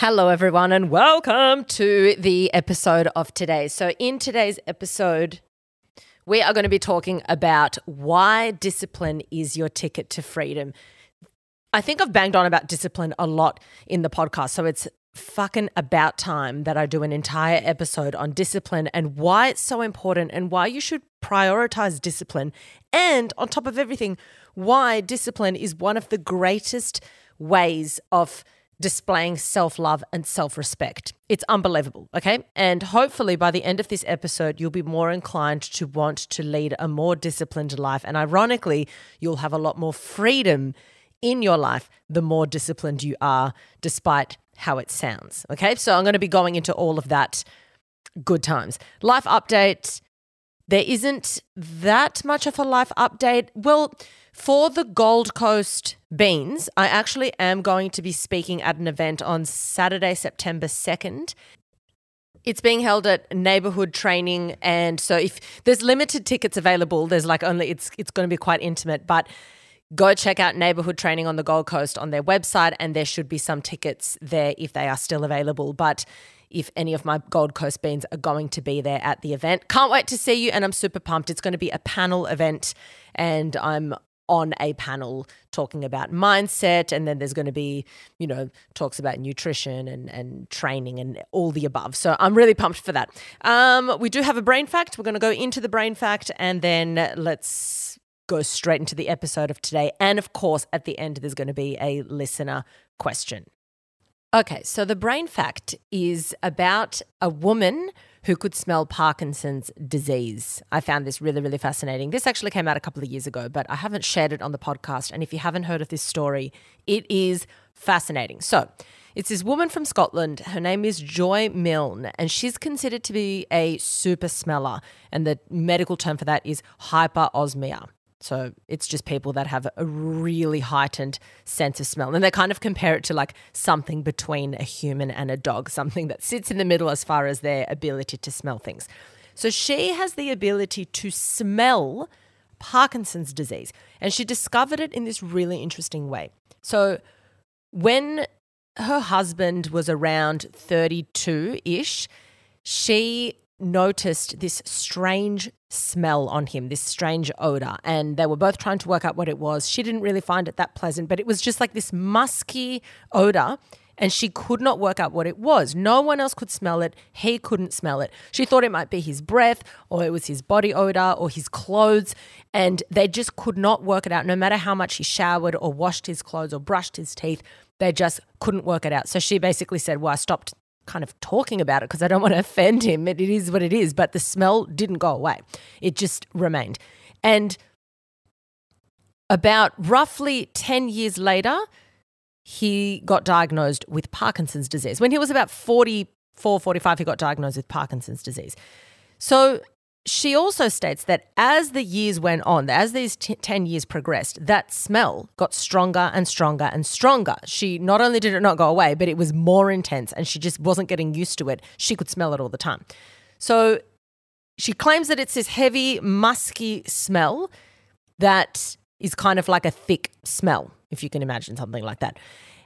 Hello, everyone, and welcome to the episode of today. So, in today's episode, we are going to be talking about why discipline is your ticket to freedom. I think I've banged on about discipline a lot in the podcast. So, it's fucking about time that I do an entire episode on discipline and why it's so important and why you should prioritize discipline. And on top of everything, why discipline is one of the greatest ways of displaying self love and self respect. It's unbelievable, okay? And hopefully by the end of this episode, you'll be more inclined to want to lead a more disciplined life. And ironically, you'll have a lot more freedom in your life the more disciplined you are, despite how it sounds, okay? So I'm going to be going into all of that good times. Life update. There isn't that much of a life update. Well, for the Gold Coast Beans, I actually am going to be speaking at an event on Saturday, September 2nd. It's being held at neighborhood training and so if there's limited tickets available, there's like only it's it's going to be quite intimate, but go check out neighborhood training on the Gold Coast on their website and there should be some tickets there if they are still available, but if any of my Gold Coast beans are going to be there at the event. Can't wait to see you and I'm super pumped. It's going to be a panel event and I'm on a panel talking about mindset and then there's going to be you know talks about nutrition and, and training and all the above. So i'm really pumped for that. Um, we do have a brain fact. We're going to go into the brain fact and then let's go straight into the episode of today. And of course at the end there's going to be a listener question. Okay so the brain fact is about a woman who could smell Parkinson's disease. I found this really, really fascinating. This actually came out a couple of years ago, but I haven't shared it on the podcast. And if you haven't heard of this story, it is fascinating. So, it's this woman from Scotland. Her name is Joy Milne, and she's considered to be a super smeller. And the medical term for that is hyperosmia. So it's just people that have a really heightened sense of smell. And they kind of compare it to like something between a human and a dog, something that sits in the middle as far as their ability to smell things. So she has the ability to smell Parkinson's disease. And she discovered it in this really interesting way. So when her husband was around 32 ish, she noticed this strange smell on him, this strange odor. And they were both trying to work out what it was. She didn't really find it that pleasant, but it was just like this musky odor. And she could not work out what it was. No one else could smell it. He couldn't smell it. She thought it might be his breath or it was his body odor or his clothes. And they just could not work it out. No matter how much he showered or washed his clothes or brushed his teeth, they just couldn't work it out. So she basically said, Well, I stopped kind of talking about it because I don't want to offend him. It, it is what it is. But the smell didn't go away, it just remained. And about roughly 10 years later, he got diagnosed with Parkinson's disease. When he was about 44, 45, he got diagnosed with Parkinson's disease. So she also states that as the years went on, as these t- 10 years progressed, that smell got stronger and stronger and stronger. She not only did it not go away, but it was more intense and she just wasn't getting used to it. She could smell it all the time. So she claims that it's this heavy, musky smell that is kind of like a thick smell, if you can imagine something like that.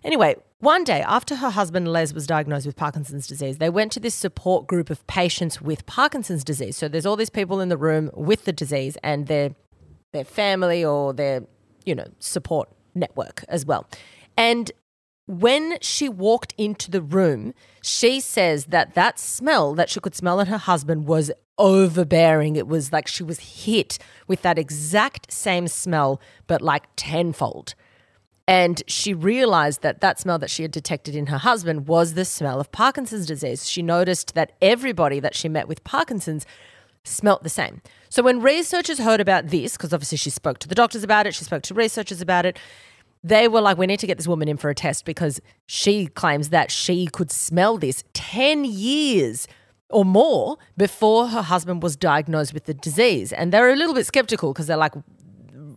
Anyway, one day after her husband Les was diagnosed with Parkinson's disease, they went to this support group of patients with Parkinson's disease. So there's all these people in the room with the disease and their their family or their, you know, support network as well. And when she walked into the room, she says that that smell that she could smell in her husband was overbearing. It was like she was hit with that exact same smell, but like tenfold. And she realized that that smell that she had detected in her husband was the smell of Parkinson's disease. She noticed that everybody that she met with Parkinson's smelt the same. So when researchers heard about this, because obviously she spoke to the doctors about it, she spoke to researchers about it, they were like, we need to get this woman in for a test because she claims that she could smell this 10 years or more before her husband was diagnosed with the disease. And they're a little bit skeptical because they're like,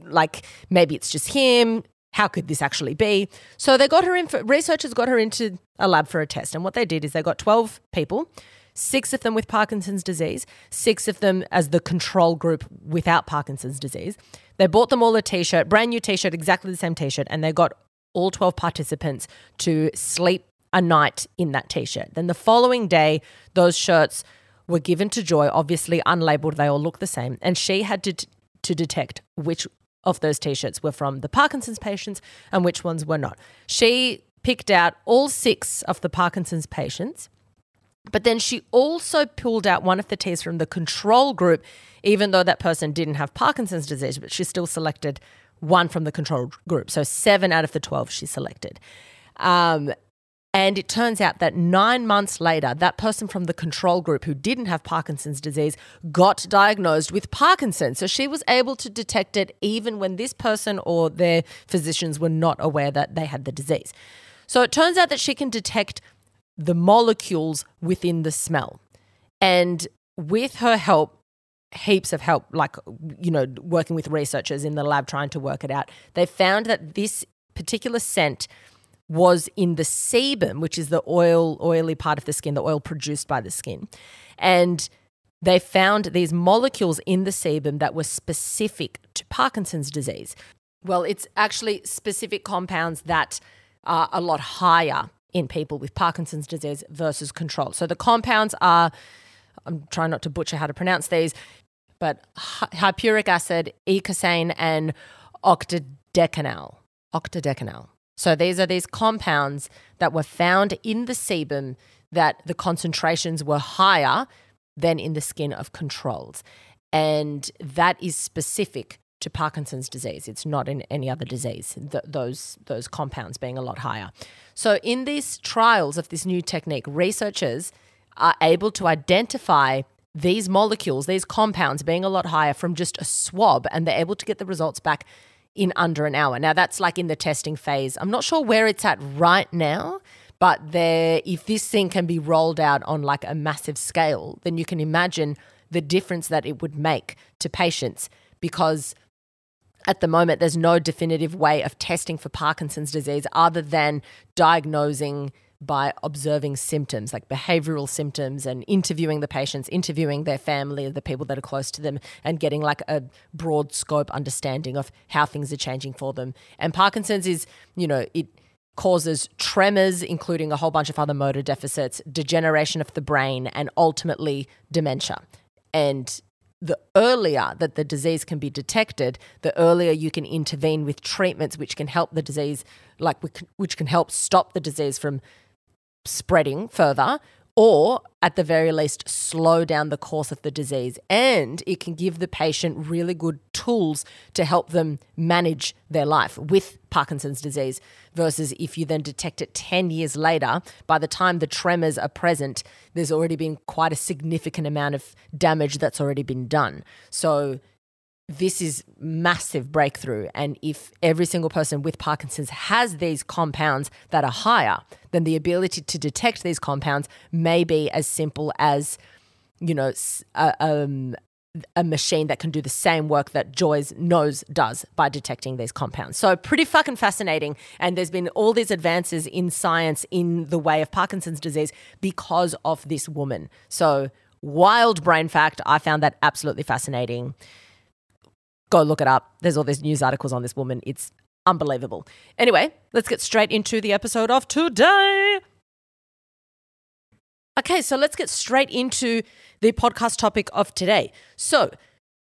like maybe it's just him how could this actually be? So they got her in, for, researchers got her into a lab for a test. And what they did is they got 12 people, six of them with Parkinson's disease, six of them as the control group without Parkinson's disease. They bought them all a t shirt, brand new t shirt, exactly the same t shirt, and they got all 12 participants to sleep a night in that t shirt. Then the following day, those shirts were given to Joy, obviously unlabeled, they all look the same. And she had to, to detect which of those t shirts were from the Parkinson's patients and which ones were not. She picked out all six of the Parkinson's patients. But then she also pulled out one of the teas from the control group, even though that person didn't have Parkinson's disease, but she still selected one from the control group. So seven out of the 12 she selected. Um, and it turns out that nine months later, that person from the control group who didn't have Parkinson's disease got diagnosed with Parkinson's. So she was able to detect it even when this person or their physicians were not aware that they had the disease. So it turns out that she can detect the molecules within the smell. And with her help, heaps of help, like, you know, working with researchers in the lab trying to work it out, they found that this particular scent was in the sebum, which is the oil, oily part of the skin, the oil produced by the skin. And they found these molecules in the sebum that were specific to Parkinson's disease. Well, it's actually specific compounds that are a lot higher in people with Parkinson's disease versus control. So the compounds are, I'm trying not to butcher how to pronounce these, but hippuric acid, eicosane, and octadecanol. Octadecanol. So these are these compounds that were found in the sebum that the concentrations were higher than in the skin of controls. And that is specific to Parkinson's disease. It's not in any other disease, th- those, those compounds being a lot higher. So, in these trials of this new technique, researchers are able to identify these molecules, these compounds being a lot higher from just a swab, and they're able to get the results back in under an hour. Now that's like in the testing phase. I'm not sure where it's at right now, but there if this thing can be rolled out on like a massive scale, then you can imagine the difference that it would make to patients because at the moment there's no definitive way of testing for Parkinson's disease other than diagnosing by observing symptoms like behavioral symptoms and interviewing the patients, interviewing their family, the people that are close to them, and getting like a broad scope understanding of how things are changing for them. And Parkinson's is, you know, it causes tremors, including a whole bunch of other motor deficits, degeneration of the brain, and ultimately dementia. And the earlier that the disease can be detected, the earlier you can intervene with treatments which can help the disease, like which can help stop the disease from spreading further or at the very least slow down the course of the disease. And it can give the patient really good tools to help them manage their life with Parkinson's disease versus if you then detect it 10 years later by the time the tremors are present there's already been quite a significant amount of damage that's already been done. So this is massive breakthrough and if every single person with parkinson's has these compounds that are higher then the ability to detect these compounds may be as simple as you know a, um, a machine that can do the same work that Joy's nose does by detecting these compounds. So, pretty fucking fascinating. And there's been all these advances in science in the way of Parkinson's disease because of this woman. So, wild brain fact. I found that absolutely fascinating go look it up. There's all these news articles on this woman. It's unbelievable. Anyway, let's get straight into the episode of today. Okay, so let's get straight into the podcast topic of today. So,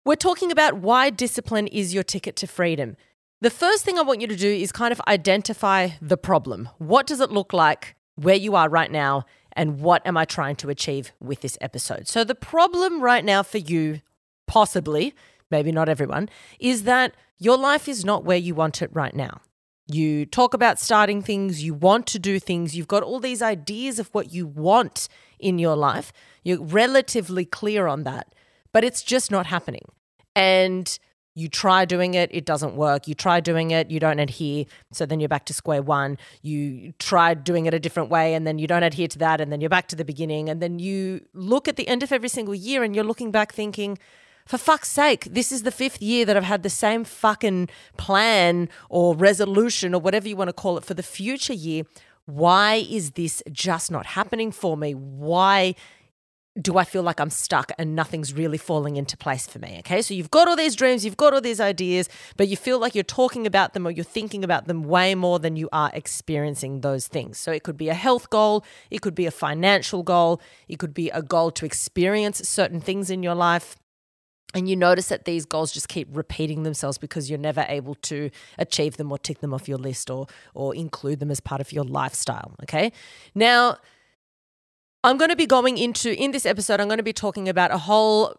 we're talking about why discipline is your ticket to freedom. The first thing I want you to do is kind of identify the problem. What does it look like where you are right now? And what am I trying to achieve with this episode? So, the problem right now for you, possibly, maybe not everyone, is that your life is not where you want it right now. You talk about starting things, you want to do things, you've got all these ideas of what you want in your life. You're relatively clear on that, but it's just not happening. And you try doing it, it doesn't work. You try doing it, you don't adhere. So then you're back to square one. You try doing it a different way, and then you don't adhere to that. And then you're back to the beginning. And then you look at the end of every single year and you're looking back thinking, for fuck's sake, this is the fifth year that I've had the same fucking plan or resolution or whatever you want to call it for the future year. Why is this just not happening for me? Why do I feel like I'm stuck and nothing's really falling into place for me? Okay, so you've got all these dreams, you've got all these ideas, but you feel like you're talking about them or you're thinking about them way more than you are experiencing those things. So it could be a health goal, it could be a financial goal, it could be a goal to experience certain things in your life. And you notice that these goals just keep repeating themselves because you're never able to achieve them or tick them off your list or or include them as part of your lifestyle. Okay. Now, I'm going to be going into, in this episode, I'm going to be talking about a whole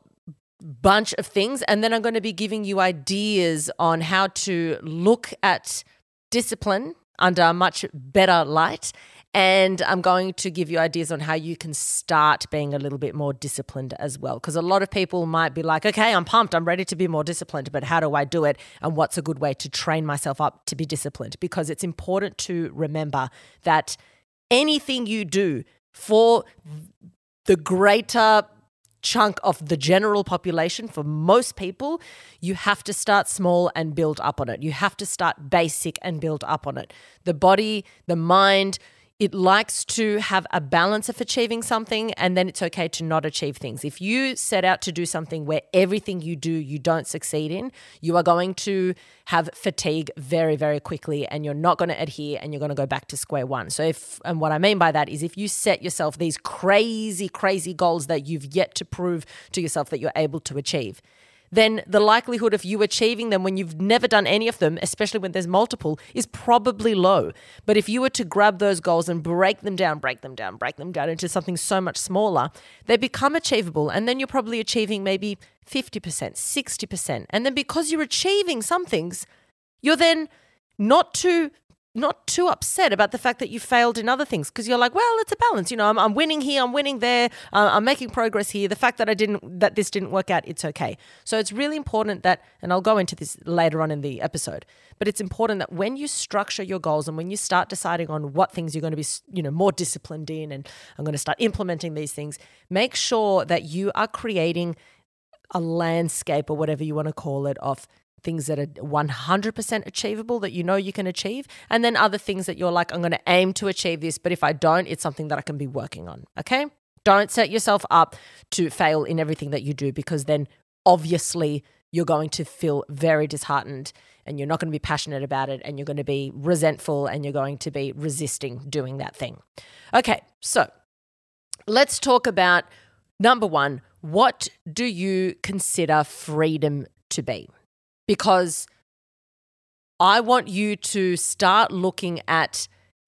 bunch of things. And then I'm going to be giving you ideas on how to look at discipline under a much better light. And I'm going to give you ideas on how you can start being a little bit more disciplined as well. Because a lot of people might be like, okay, I'm pumped, I'm ready to be more disciplined, but how do I do it? And what's a good way to train myself up to be disciplined? Because it's important to remember that anything you do for the greater chunk of the general population, for most people, you have to start small and build up on it. You have to start basic and build up on it. The body, the mind, it likes to have a balance of achieving something and then it's okay to not achieve things. If you set out to do something where everything you do you don't succeed in, you are going to have fatigue very very quickly and you're not going to adhere and you're going to go back to square one. So if and what I mean by that is if you set yourself these crazy crazy goals that you've yet to prove to yourself that you're able to achieve, then the likelihood of you achieving them when you've never done any of them, especially when there's multiple, is probably low. But if you were to grab those goals and break them down, break them down, break them down into something so much smaller, they become achievable. And then you're probably achieving maybe 50%, 60%. And then because you're achieving some things, you're then not too not too upset about the fact that you failed in other things because you're like, well, it's a balance. You know, I'm, I'm winning here, I'm winning there, uh, I'm making progress here. The fact that I didn't, that this didn't work out, it's okay. So it's really important that, and I'll go into this later on in the episode, but it's important that when you structure your goals and when you start deciding on what things you're going to be, you know, more disciplined in, and I'm going to start implementing these things, make sure that you are creating a landscape or whatever you want to call it of things that are 100% achievable that you know you can achieve, and then other things that you're like, I'm going to aim to achieve this, but if I don't, it's something that I can be working on. Okay. Don't set yourself up to fail in everything that you do because then obviously you're going to feel very disheartened and you're not going to be passionate about it and you're going to be resentful and you're going to be resisting doing that thing. Okay, so let's talk about number one what do you consider freedom to be? Because I want you to start looking at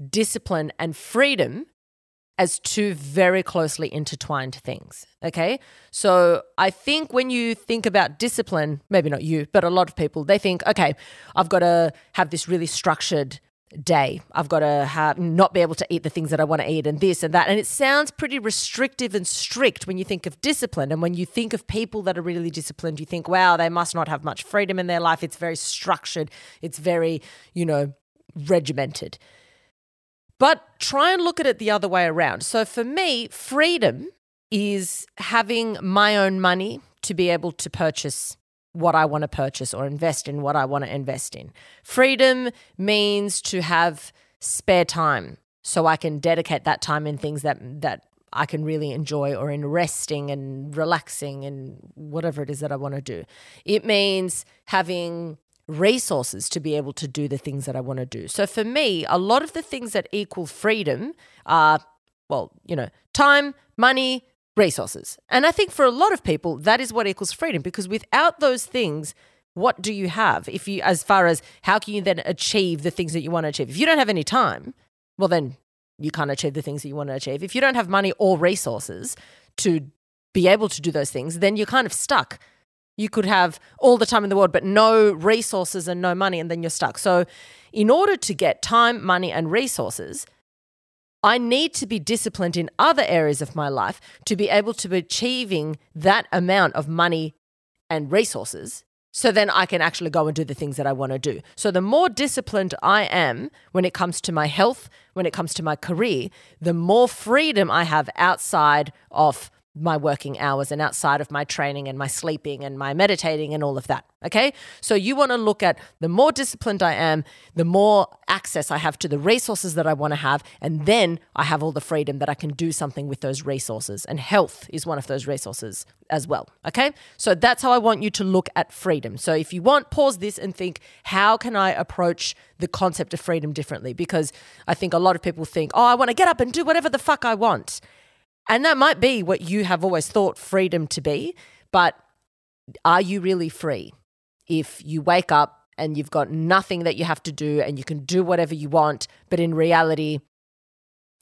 discipline and freedom as two very closely intertwined things. Okay. So I think when you think about discipline, maybe not you, but a lot of people, they think, okay, I've got to have this really structured day. I've got to have not be able to eat the things that I want to eat and this and that. And it sounds pretty restrictive and strict when you think of discipline. And when you think of people that are really disciplined, you think, wow, they must not have much freedom in their life. It's very structured. It's very, you know, regimented. But try and look at it the other way around. So for me, freedom is having my own money to be able to purchase what I want to purchase or invest in what I want to invest in. Freedom means to have spare time so I can dedicate that time in things that that I can really enjoy or in resting and relaxing and whatever it is that I want to do. It means having resources to be able to do the things that I want to do. So for me, a lot of the things that equal freedom are well, you know, time, money, resources. And I think for a lot of people, that is what equals freedom because without those things, what do you have? If you, as far as how can you then achieve the things that you want to achieve? If you don't have any time, well, then you can't achieve the things that you want to achieve. If you don't have money or resources to be able to do those things, then you're kind of stuck. You could have all the time in the world, but no resources and no money, and then you're stuck. So, in order to get time, money, and resources, I need to be disciplined in other areas of my life to be able to be achieving that amount of money and resources. So then I can actually go and do the things that I want to do. So the more disciplined I am when it comes to my health, when it comes to my career, the more freedom I have outside of my working hours and outside of my training and my sleeping and my meditating and all of that. Okay. So you want to look at the more disciplined I am, the more access I have to the resources that I want to have. And then I have all the freedom that I can do something with those resources. And health is one of those resources as well. Okay. So that's how I want you to look at freedom. So if you want, pause this and think, how can I approach the concept of freedom differently? Because I think a lot of people think, oh, I want to get up and do whatever the fuck I want. And that might be what you have always thought freedom to be, but are you really free if you wake up and you've got nothing that you have to do and you can do whatever you want, but in reality,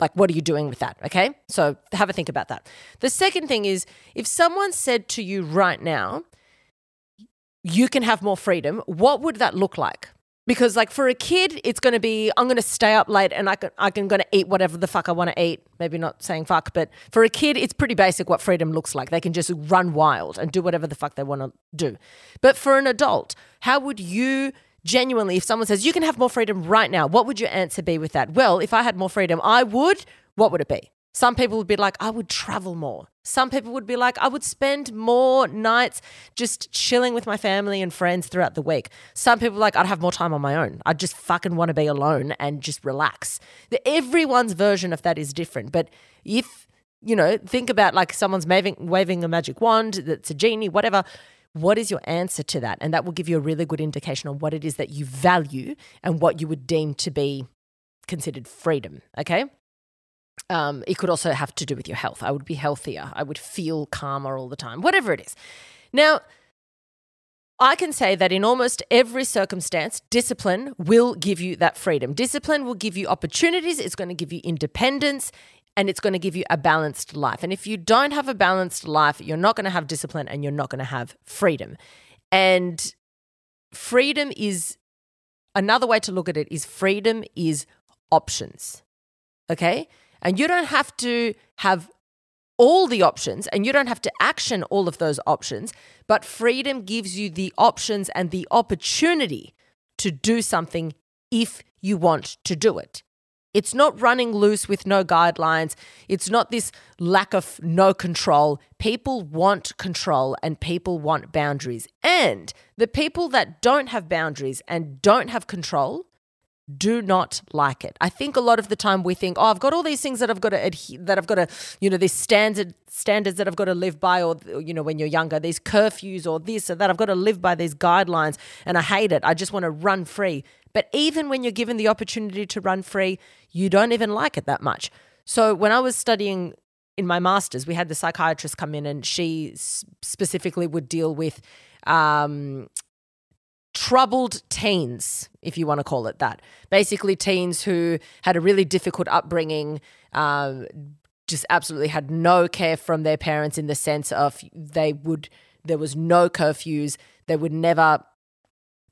like, what are you doing with that? Okay. So have a think about that. The second thing is if someone said to you right now, you can have more freedom, what would that look like? Because like for a kid it's going to be i'm going to stay up late and i can i can going to eat whatever the fuck i want to eat. Maybe not saying fuck but for a kid it's pretty basic what freedom looks like. They can just run wild and do whatever the fuck they want to do. But for an adult how would you genuinely if someone says you can have more freedom right now what would your answer be with that? Well if i had more freedom i would what would it be some people would be like, I would travel more. Some people would be like, I would spend more nights just chilling with my family and friends throughout the week. Some people like, I'd have more time on my own. I'd just fucking want to be alone and just relax. Everyone's version of that is different. But if, you know, think about like someone's waving, waving a magic wand that's a genie, whatever. What is your answer to that? And that will give you a really good indication on what it is that you value and what you would deem to be considered freedom. Okay. Um, it could also have to do with your health. I would be healthier. I would feel calmer all the time, whatever it is. Now, I can say that in almost every circumstance, discipline will give you that freedom. Discipline will give you opportunities, it's going to give you independence, and it's going to give you a balanced life. And if you don't have a balanced life, you're not going to have discipline and you're not going to have freedom. And freedom is another way to look at it is freedom is options. Okay? And you don't have to have all the options and you don't have to action all of those options, but freedom gives you the options and the opportunity to do something if you want to do it. It's not running loose with no guidelines. It's not this lack of no control. People want control and people want boundaries. And the people that don't have boundaries and don't have control do not like it. I think a lot of the time we think, oh, I've got all these things that I've got to adhere, that I've got to, you know, these standard standards that I've got to live by, or you know, when you're younger, these curfews or this or that. I've got to live by these guidelines, and I hate it. I just want to run free. But even when you're given the opportunity to run free, you don't even like it that much. So when I was studying in my masters, we had the psychiatrist come in, and she specifically would deal with. Um, troubled teens, if you want to call it that. Basically, teens who had a really difficult upbringing, um, just absolutely had no care from their parents in the sense of they would, there was no curfews, they would never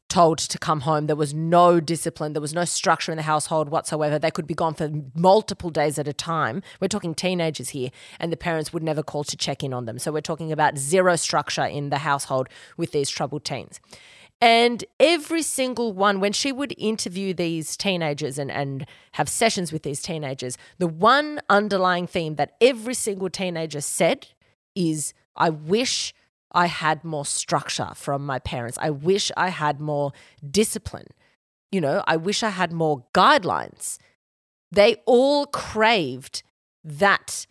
told to come home. There was no discipline. There was no structure in the household whatsoever. They could be gone for multiple days at a time. We're talking teenagers here, and the parents would never call to check in on them. So we're talking about zero structure in the household with these troubled teens. And every single one, when she would interview these teenagers and, and have sessions with these teenagers, the one underlying theme that every single teenager said is, I wish I had more structure from my parents. I wish I had more discipline. You know, I wish I had more guidelines. They all craved that,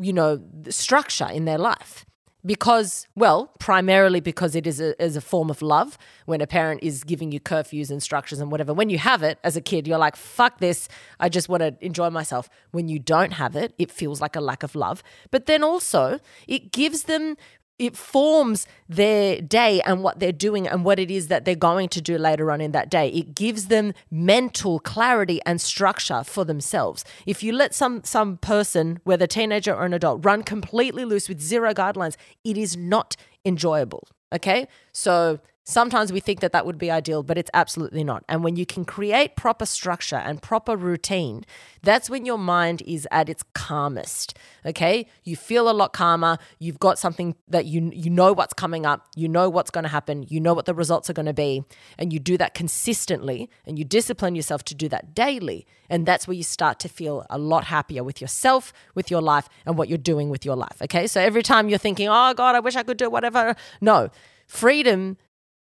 you know, structure in their life because, well, primarily because it is a, is a form of love when a parent is giving you curfews and structures and whatever. When you have it as a kid, you're like, fuck this, I just want to enjoy myself. When you don't have it, it feels like a lack of love. But then also, it gives them it forms their day and what they're doing and what it is that they're going to do later on in that day. It gives them mental clarity and structure for themselves. If you let some some person, whether teenager or an adult, run completely loose with zero guidelines, it is not enjoyable. Okay? So Sometimes we think that that would be ideal, but it's absolutely not. And when you can create proper structure and proper routine, that's when your mind is at its calmest. Okay? You feel a lot calmer. You've got something that you you know what's coming up, you know what's going to happen, you know what the results are going to be, and you do that consistently and you discipline yourself to do that daily. And that's where you start to feel a lot happier with yourself, with your life, and what you're doing with your life. Okay? So every time you're thinking, "Oh god, I wish I could do whatever." No. Freedom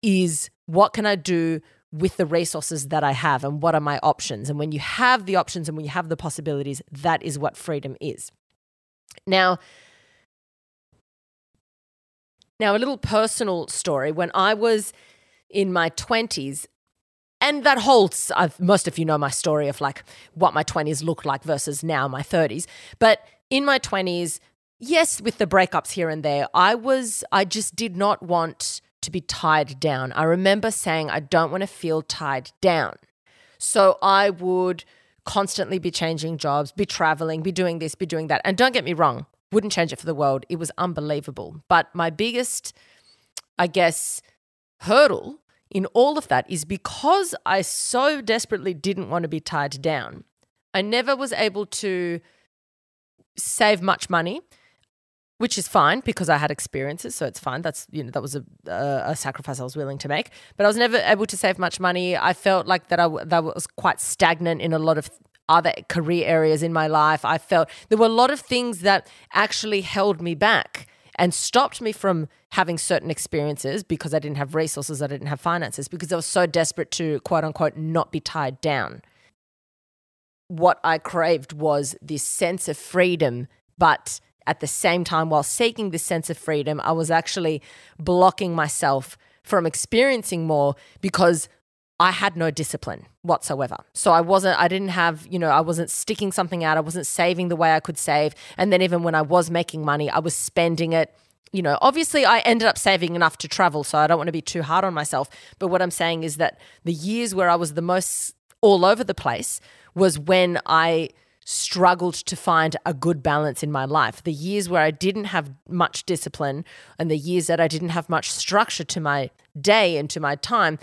is what can I do with the resources that I have and what are my options? And when you have the options and when you have the possibilities, that is what freedom is. Now, now a little personal story. When I was in my 20s, and that holds, I've, most of you know my story of like what my 20s looked like versus now my 30s. But in my 20s, yes, with the breakups here and there, I was, I just did not want to be tied down. I remember saying, I don't want to feel tied down. So I would constantly be changing jobs, be traveling, be doing this, be doing that. And don't get me wrong, wouldn't change it for the world. It was unbelievable. But my biggest, I guess, hurdle in all of that is because I so desperately didn't want to be tied down. I never was able to save much money which is fine because I had experiences, so it's fine. That's you know that was a, a, a sacrifice I was willing to make. But I was never able to save much money. I felt like that I that was quite stagnant in a lot of other career areas in my life. I felt there were a lot of things that actually held me back and stopped me from having certain experiences because I didn't have resources, I didn't have finances, because I was so desperate to quote unquote not be tied down. What I craved was this sense of freedom, but at the same time, while seeking this sense of freedom, I was actually blocking myself from experiencing more because I had no discipline whatsoever. So I wasn't, I didn't have, you know, I wasn't sticking something out. I wasn't saving the way I could save. And then even when I was making money, I was spending it. You know, obviously, I ended up saving enough to travel. So I don't want to be too hard on myself. But what I'm saying is that the years where I was the most all over the place was when I struggled to find a good balance in my life. The years where I didn't have much discipline and the years that I didn't have much structure to my day and to my time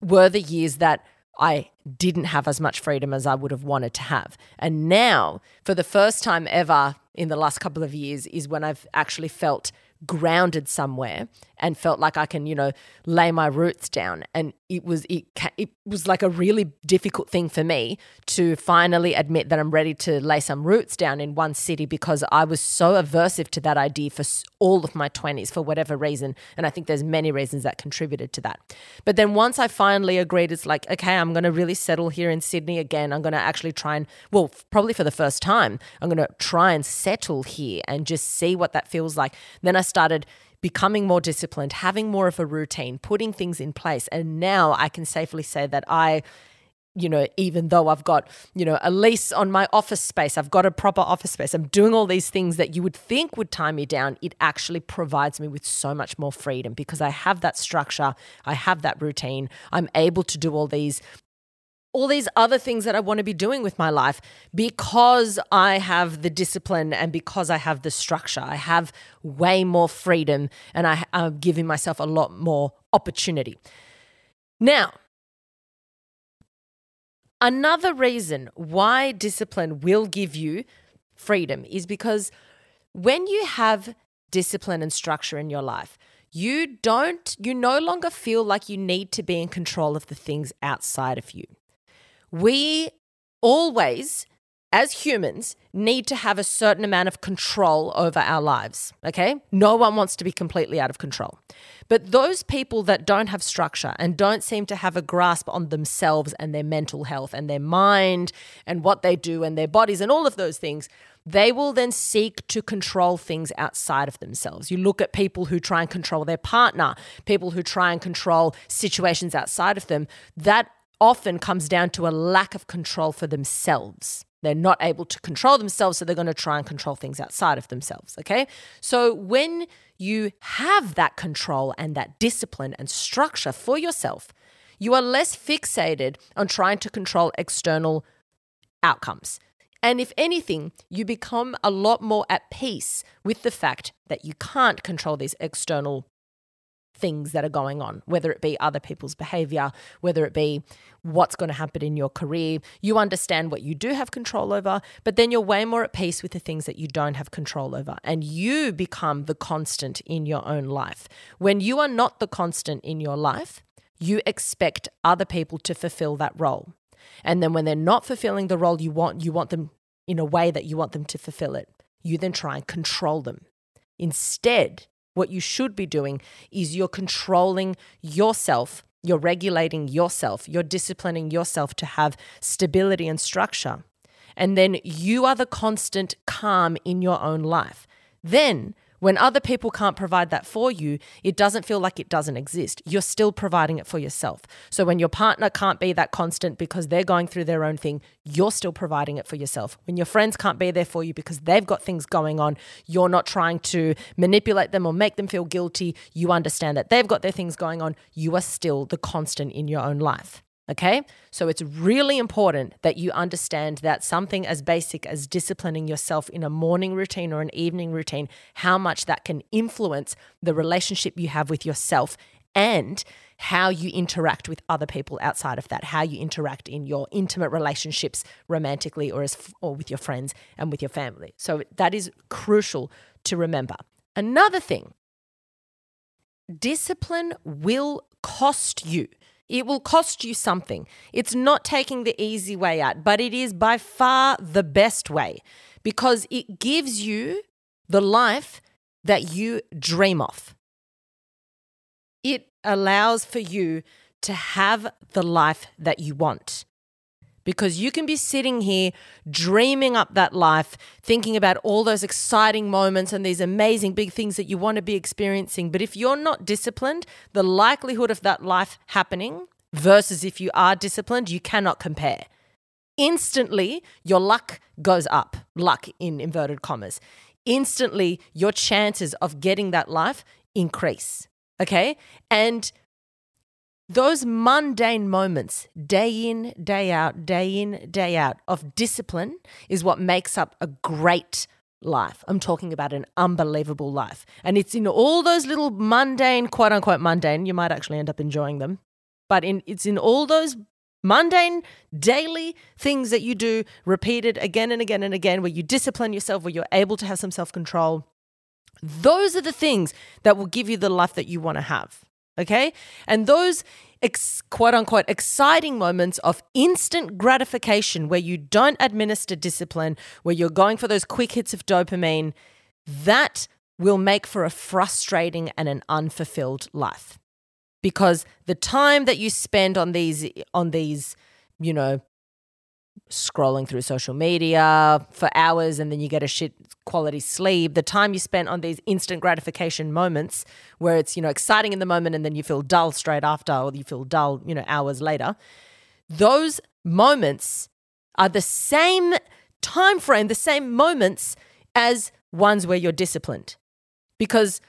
were the years that I didn't have as much freedom as I would have wanted to have. And now, for the first time ever in the last couple of years, is when I've actually felt grounded somewhere and felt like I can, you know, lay my roots down. And it was it it was like a really difficult thing for me to finally admit that I'm ready to lay some roots down in one city because I was so aversive to that idea for all of my 20s for whatever reason. And I think there's many reasons that contributed to that. But then once I finally agreed, it's like, okay, I'm going to really settle here in Sydney again. I'm going to actually try and, well, probably for the first time, I'm going to try and settle here and just see what that feels like. Then I started becoming more disciplined, having more of a routine, putting things in place. And now I can safely say that I you know, even though I've got, you know, a lease on my office space, I've got a proper office space, I'm doing all these things that you would think would tie me down, it actually provides me with so much more freedom because I have that structure, I have that routine, I'm able to do all these all these other things that I want to be doing with my life because I have the discipline and because I have the structure. I have way more freedom and I, am giving myself a lot more opportunity. Now, another reason why discipline will give you freedom is because when you have discipline and structure in your life, you don't, you no longer feel like you need to be in control of the things outside of you we always, as humans, need to have a certain amount of control over our lives. Okay. No one wants to be completely out of control. But those people that don't have structure and don't seem to have a grasp on themselves and their mental health and their mind and what they do and their bodies and all of those things, they will then seek to control things outside of themselves. You look at people who try and control their partner, people who try and control situations outside of them. That often comes down to a lack of control for themselves. They're not able to control themselves, so they're going to try and control things outside of themselves. Okay. So when you have that control and that discipline and structure for yourself, you are less fixated on trying to control external outcomes. And if anything, you become a lot more at peace with the fact that you can't control these external things that are going on, whether it be other people's behavior, whether it be what's going to happen in your career. You understand what you do have control over, but then you're way more at peace with the things that you don't have control over. And you become the constant in your own life. When you are not the constant in your life, you expect other people to fulfill that role. And then when they're not fulfilling the role you want, you want them in a way that you want them to fulfill it. You then try and control them. Instead, what you should be doing is you're controlling yourself, you're regulating yourself, you're disciplining yourself to have stability and structure. And then you are the constant calm in your own life. Then when other people can't provide that for you, it doesn't feel like it doesn't exist. You're still providing it for yourself. So when your partner can't be that constant because they're going through their own thing, you're still providing it for yourself. When your friends can't be there for you because they've got things going on, you're not trying to manipulate them or make them feel guilty. You understand that they've got their things going on. You are still the constant in your own life. Okay. So it's really important that you understand that something as basic as disciplining yourself in a morning routine or an evening routine, how much that can influence the relationship you have with yourself and how you interact with other people outside of that, how you interact in your intimate relationships romantically or as or with your friends and with your family. So that is crucial to remember. Another thing, discipline will cost you. It will cost you something. It's not taking the easy way out, but it is by far the best way because it gives you the life that you dream of. It allows for you to have the life that you want because you can be sitting here dreaming up that life, thinking about all those exciting moments and these amazing big things that you want to be experiencing. But if you're not disciplined, the likelihood of that life happening versus if you are disciplined, you cannot compare. Instantly, your luck goes up, luck in inverted commas. Instantly, your chances of getting that life increase. Okay. And those mundane moments, day in, day out, day in, day out of discipline is what makes up a great life. I'm talking about an unbelievable life. And it's in all those little mundane, quote unquote mundane, you might actually end up enjoying them, but in, it's in all those mundane, daily things that you do repeated again and again and again, where you discipline yourself, where you're able to have some self control. Those are the things that will give you the life that you want to have. Okay. And those ex- quote unquote exciting moments of instant gratification where you don't administer discipline, where you're going for those quick hits of dopamine, that will make for a frustrating and an unfulfilled life. Because the time that you spend on these on these, you know, scrolling through social media for hours and then you get a shit quality sleep. The time you spent on these instant gratification moments where it's you know exciting in the moment and then you feel dull straight after or you feel dull you know hours later. Those moments are the same time frame the same moments as ones where you're disciplined. Because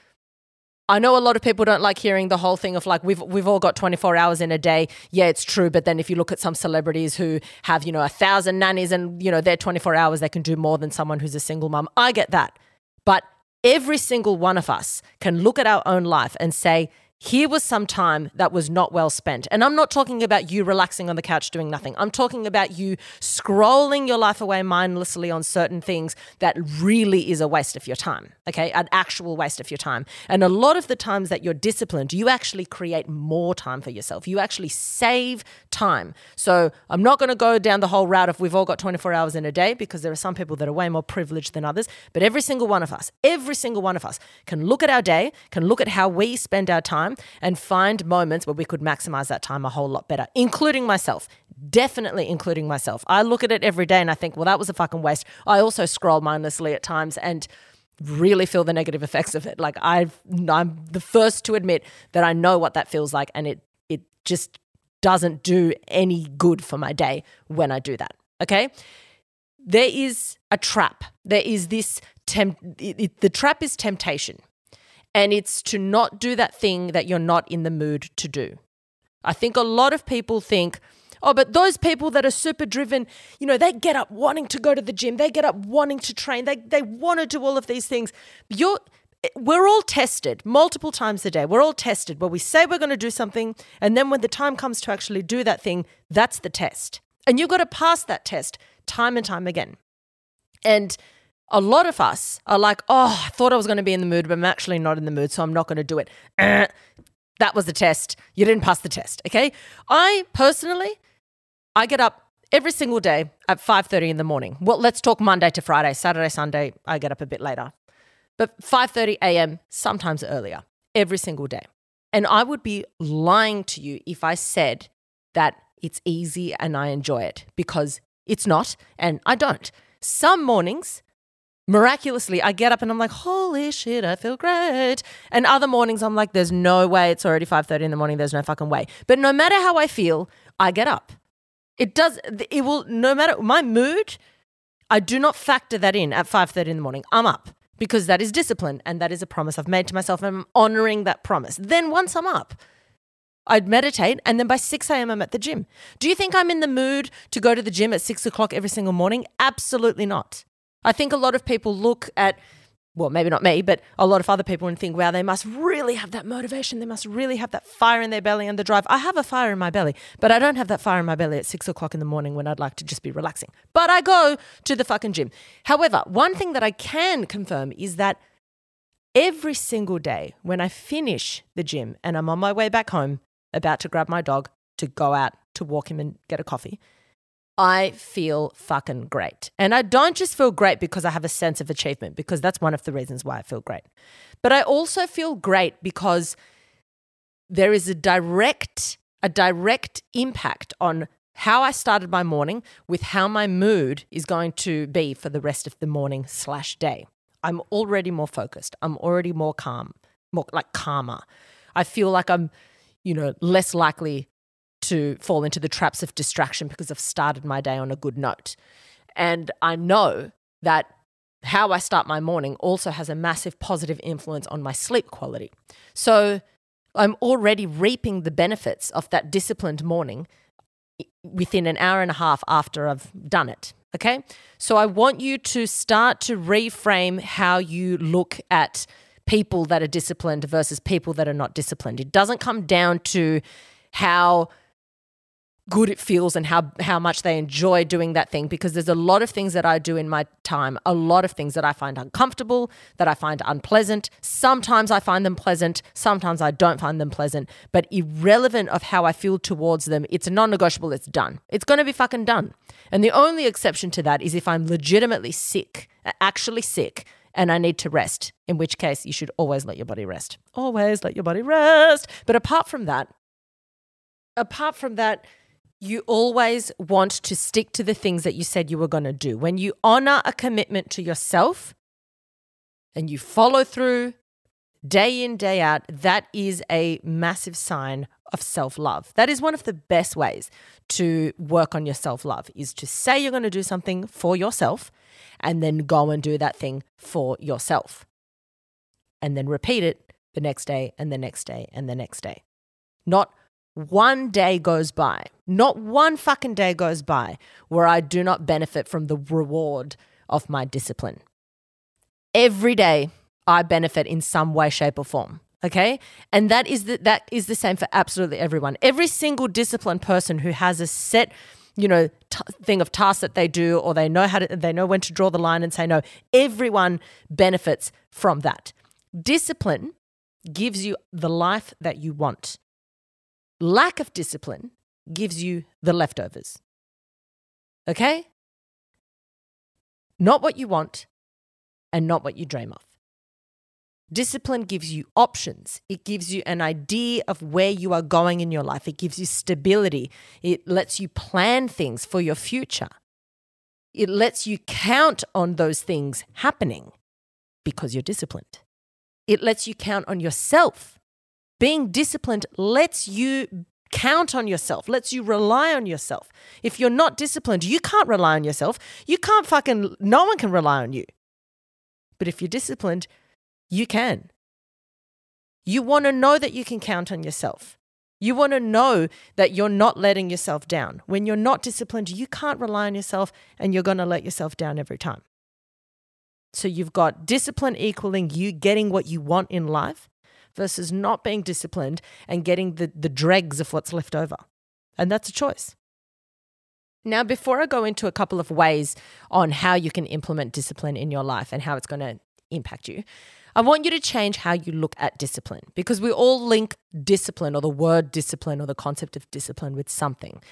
I know a lot of people don't like hearing the whole thing of like we've we've all got 24 hours in a day. Yeah, it's true, but then if you look at some celebrities who have, you know, a thousand nannies and, you know, their 24 hours they can do more than someone who's a single mum. I get that. But every single one of us can look at our own life and say, here was some time that was not well spent. And I'm not talking about you relaxing on the couch doing nothing. I'm talking about you scrolling your life away mindlessly on certain things that really is a waste of your time, okay? An actual waste of your time. And a lot of the times that you're disciplined, you actually create more time for yourself. You actually save time. So I'm not going to go down the whole route of we've all got 24 hours in a day because there are some people that are way more privileged than others. But every single one of us, every single one of us can look at our day, can look at how we spend our time time and find moments where we could maximize that time a whole lot better, including myself. Definitely including myself. I look at it every day and I think, well, that was a fucking waste. I also scroll mindlessly at times and really feel the negative effects of it. Like I've, I'm the first to admit that I know what that feels like, and it it just doesn't do any good for my day when I do that. Okay, there is a trap. There is this temp. It, it, the trap is temptation. And it's to not do that thing that you're not in the mood to do. I think a lot of people think, oh, but those people that are super driven, you know, they get up wanting to go to the gym, they get up wanting to train, they, they want to do all of these things. You're we're all tested multiple times a day. We're all tested where we say we're going to do something, and then when the time comes to actually do that thing, that's the test. And you've got to pass that test time and time again. And a lot of us are like, oh, I thought I was going to be in the mood, but I'm actually not in the mood, so I'm not going to do it. Uh, that was the test. You didn't pass the test, okay? I personally, I get up every single day at 5:30 in the morning. Well, let's talk Monday to Friday, Saturday, Sunday, I get up a bit later. But 5:30 a.m., sometimes earlier, every single day. And I would be lying to you if I said that it's easy and I enjoy it because it's not and I don't. Some mornings miraculously I get up and I'm like, holy shit, I feel great. And other mornings I'm like, there's no way it's already 5:30 in the morning, there's no fucking way. But no matter how I feel, I get up. It does it will no matter my mood, I do not factor that in at 5:30 in the morning. I'm up because that is discipline and that is a promise I've made to myself and I'm honoring that promise. Then once I'm up, I'd meditate and then by 6 a.m. I'm at the gym. Do you think I'm in the mood to go to the gym at 6 o'clock every single morning? Absolutely not. I think a lot of people look at well, maybe not me, but a lot of other people and think, wow, they must really have that motivation. They must really have that fire in their belly and the drive. I have a fire in my belly, but I don't have that fire in my belly at six o'clock in the morning when I'd like to just be relaxing. But I go to the fucking gym. However, one thing that I can confirm is that every single day when I finish the gym and I'm on my way back home, about to grab my dog to go out to walk him and get a coffee, I feel fucking great. And I don't just feel great because I have a sense of achievement, because that's one of the reasons why I feel great. But I also feel great because there is a direct a direct impact on how I started my morning with how my mood is going to be for the rest of the morning slash day. I'm already more focused. I'm already more calm, more like calmer. I feel like I'm, you know, less likely to fall into the traps of distraction because I've started my day on a good note. And I know that how I start my morning also has a massive positive influence on my sleep quality. So I'm already reaping the benefits of that disciplined morning within an hour and a half after I've done it. Okay. So I want you to start to reframe how you look at people that are disciplined versus people that are not disciplined. It doesn't come down to how good it feels and how how much they enjoy doing that thing because there's a lot of things that I do in my time, a lot of things that I find uncomfortable, that I find unpleasant. Sometimes I find them pleasant, sometimes I don't find them pleasant, but irrelevant of how I feel towards them, it's a non-negotiable, it's done. It's going to be fucking done. And the only exception to that is if I'm legitimately sick, actually sick, and I need to rest, in which case you should always let your body rest. Always let your body rest. But apart from that, apart from that, you always want to stick to the things that you said you were going to do. When you honor a commitment to yourself and you follow through day in, day out, that is a massive sign of self love. That is one of the best ways to work on your self love is to say you're going to do something for yourself and then go and do that thing for yourself. And then repeat it the next day and the next day and the next day. Not one day goes by, not one fucking day goes by where I do not benefit from the reward of my discipline. Every day I benefit in some way, shape, or form. Okay. And that is the, that is the same for absolutely everyone. Every single disciplined person who has a set, you know, t- thing of tasks that they do, or they know how to, they know when to draw the line and say no, everyone benefits from that. Discipline gives you the life that you want. Lack of discipline gives you the leftovers. Okay? Not what you want and not what you dream of. Discipline gives you options. It gives you an idea of where you are going in your life. It gives you stability. It lets you plan things for your future. It lets you count on those things happening because you're disciplined. It lets you count on yourself being disciplined lets you count on yourself, lets you rely on yourself. If you're not disciplined, you can't rely on yourself. You can't fucking, no one can rely on you. But if you're disciplined, you can. You want to know that you can count on yourself. You want to know that you're not letting yourself down. When you're not disciplined, you can't rely on yourself and you're going to let yourself down every time. So you've got discipline equaling you getting what you want in life versus not being disciplined and getting the, the dregs of what's left over. And that's a choice. Now, before I go into a couple of ways on how you can implement discipline in your life and how it's going to impact you, I want you to change how you look at discipline because we all link discipline or the word discipline or the concept of discipline with something.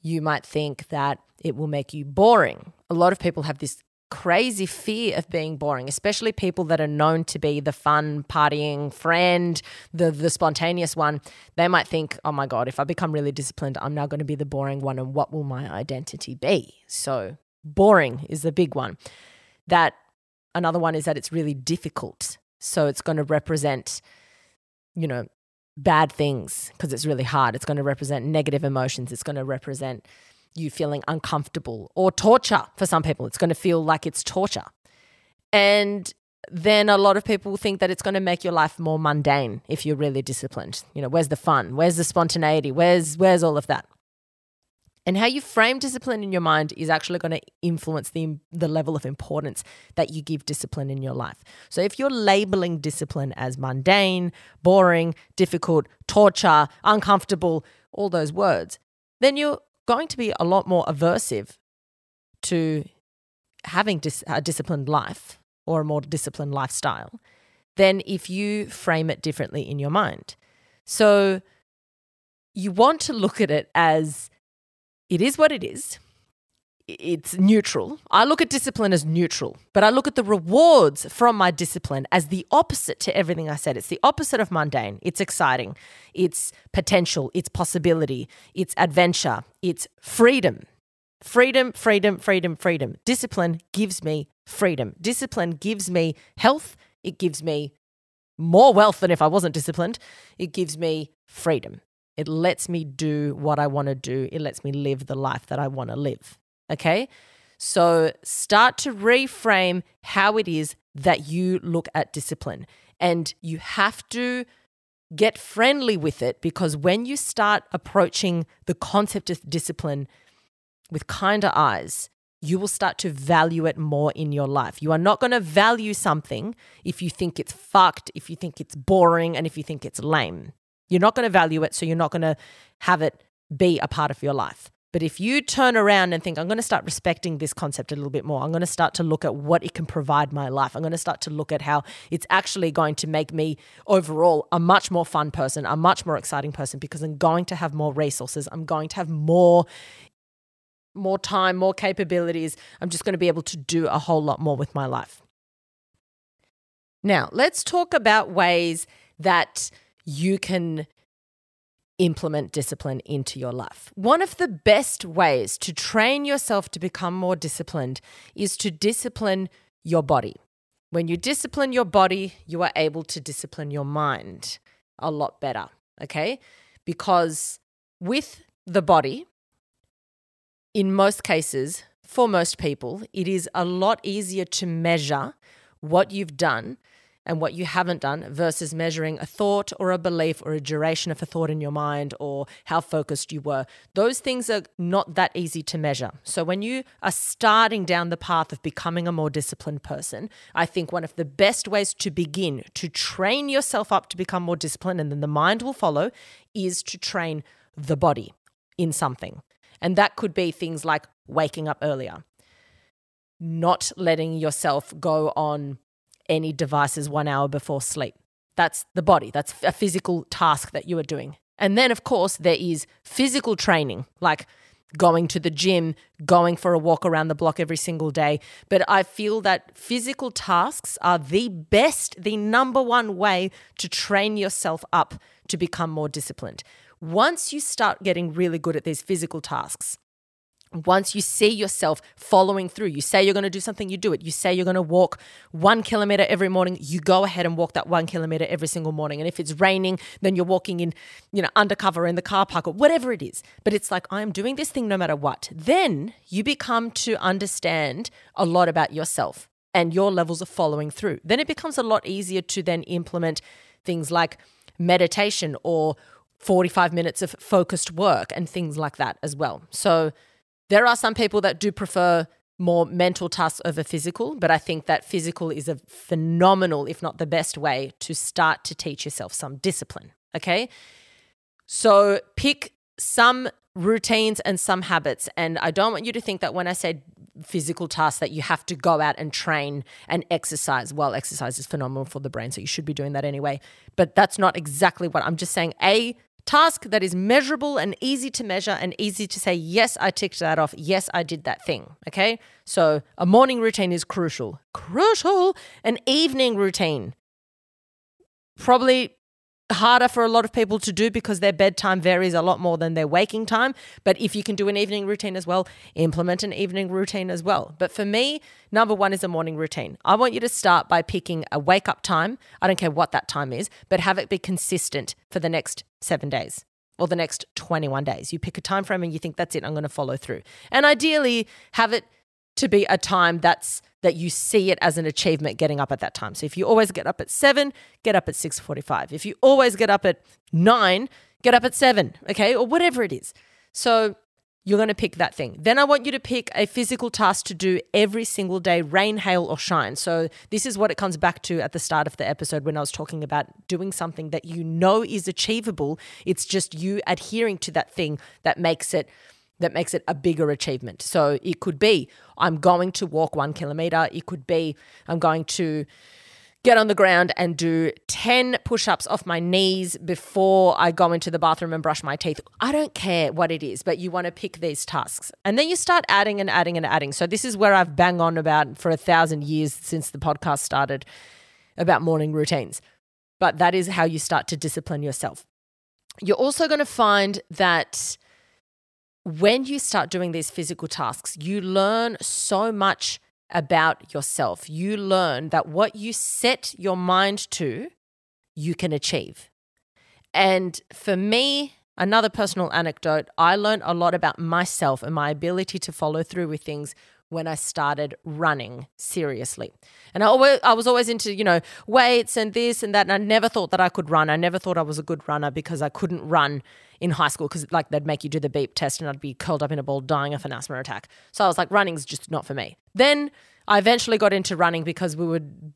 You might think that it will make you boring. A lot of people have this crazy fear of being boring, especially people that are known to be the fun, partying friend, the the spontaneous one. They might think, "Oh my god, if I become really disciplined, I'm now going to be the boring one and what will my identity be?" So, boring is the big one. That another one is that it's really difficult. So, it's going to represent you know, bad things because it's really hard. It's going to represent negative emotions. It's going to represent you feeling uncomfortable or torture for some people. It's going to feel like it's torture. And then a lot of people think that it's going to make your life more mundane if you're really disciplined. You know, where's the fun? Where's the spontaneity? Where's where's all of that? And how you frame discipline in your mind is actually going to influence the, the level of importance that you give discipline in your life. So, if you're labeling discipline as mundane, boring, difficult, torture, uncomfortable, all those words, then you're going to be a lot more aversive to having dis- a disciplined life or a more disciplined lifestyle than if you frame it differently in your mind. So you want to look at it as it is what it is it's neutral. I look at discipline as neutral, but I look at the rewards from my discipline as the opposite to everything I said. It's the opposite of mundane. It's exciting, it's potential, it's possibility, it's adventure, it's freedom. Freedom, freedom, freedom, freedom. Discipline gives me freedom. Discipline gives me health. It gives me more wealth than if I wasn't disciplined. It gives me freedom. It lets me do what I want to do. It lets me live the life that I want to live. Okay. So start to reframe how it is that you look at discipline. And you have to get friendly with it because when you start approaching the concept of discipline with kinder eyes, you will start to value it more in your life. You are not going to value something if you think it's fucked, if you think it's boring, and if you think it's lame. You're not going to value it, so you're not going to have it be a part of your life. But if you turn around and think, I'm going to start respecting this concept a little bit more, I'm going to start to look at what it can provide my life, I'm going to start to look at how it's actually going to make me overall a much more fun person, a much more exciting person because I'm going to have more resources, I'm going to have more more time, more capabilities. I'm just going to be able to do a whole lot more with my life. Now, let's talk about ways that you can implement discipline into your life. One of the best ways to train yourself to become more disciplined is to discipline your body. When you discipline your body, you are able to discipline your mind a lot better, okay? Because with the body, in most cases, for most people, it is a lot easier to measure what you've done and what you haven't done versus measuring a thought or a belief or a duration of a thought in your mind or how focused you were. Those things are not that easy to measure. So when you are starting down the path of becoming a more disciplined person, I think one of the best ways to begin to train yourself up to become more disciplined and then the mind will follow is to train the body in something. And that could be things like waking up earlier, not letting yourself go on any devices one hour before sleep. That's the body, that's a physical task that you are doing. And then, of course, there is physical training, like going to the gym, going for a walk around the block every single day. But I feel that physical tasks are the best, the number one way to train yourself up to become more disciplined. Once you start getting really good at these physical tasks, once you see yourself following through, you say you're going to do something, you do it. You say you're going to walk one kilometer every morning, you go ahead and walk that one kilometer every single morning. And if it's raining, then you're walking in, you know, undercover in the car park or whatever it is. But it's like, I'm doing this thing no matter what. Then you become to understand a lot about yourself and your levels of following through. Then it becomes a lot easier to then implement things like meditation or 45 minutes of focused work and things like that as well. So, there are some people that do prefer more mental tasks over physical, but I think that physical is a phenomenal, if not the best way to start to teach yourself some discipline. Okay. So pick some routines and some habits. And I don't want you to think that when I say physical tasks that you have to go out and train and exercise. Well, exercise is phenomenal for the brain, so you should be doing that anyway. But that's not exactly what I'm just saying. A task that is measurable and easy to measure and easy to say, yes, I ticked that off. Yes, I did that thing. Okay. So a morning routine is crucial. Crucial. An evening routine. Probably harder for a lot of people to do because their bedtime varies a lot more than their waking time. But if you can do an evening routine as well, implement an evening routine as well. But for me, number one is a morning routine. I want you to start by picking a wake up time. I don't care what that time is, but have it be consistent for the next seven days or the next 21 days. You pick a time frame and you think that's it, I'm going to follow through. And ideally, have it to be a time that's that you see it as an achievement getting up at that time. So if you always get up at 7, get up at 6:45. If you always get up at 9, get up at 7, okay? Or whatever it is. So you're going to pick that thing. Then I want you to pick a physical task to do every single day, rain, hail, or shine. So, this is what it comes back to at the start of the episode when I was talking about doing something that you know is achievable. It's just you adhering to that thing that makes it that makes it a bigger achievement. So it could be I'm going to walk one kilometer. It could be I'm going to get on the ground and do 10 push ups off my knees before I go into the bathroom and brush my teeth. I don't care what it is, but you want to pick these tasks. And then you start adding and adding and adding. So this is where I've bang on about for a thousand years since the podcast started about morning routines. But that is how you start to discipline yourself. You're also going to find that when you start doing these physical tasks, you learn so much about yourself. You learn that what you set your mind to, you can achieve. And for me, another personal anecdote, I learned a lot about myself and my ability to follow through with things when I started running seriously. And I, always, I was always into, you know, weights and this and that. And I never thought that I could run. I never thought I was a good runner because I couldn't run in high school because like they'd make you do the beep test and I'd be curled up in a ball dying of an asthma attack. So I was like, running's just not for me. Then I eventually got into running because we would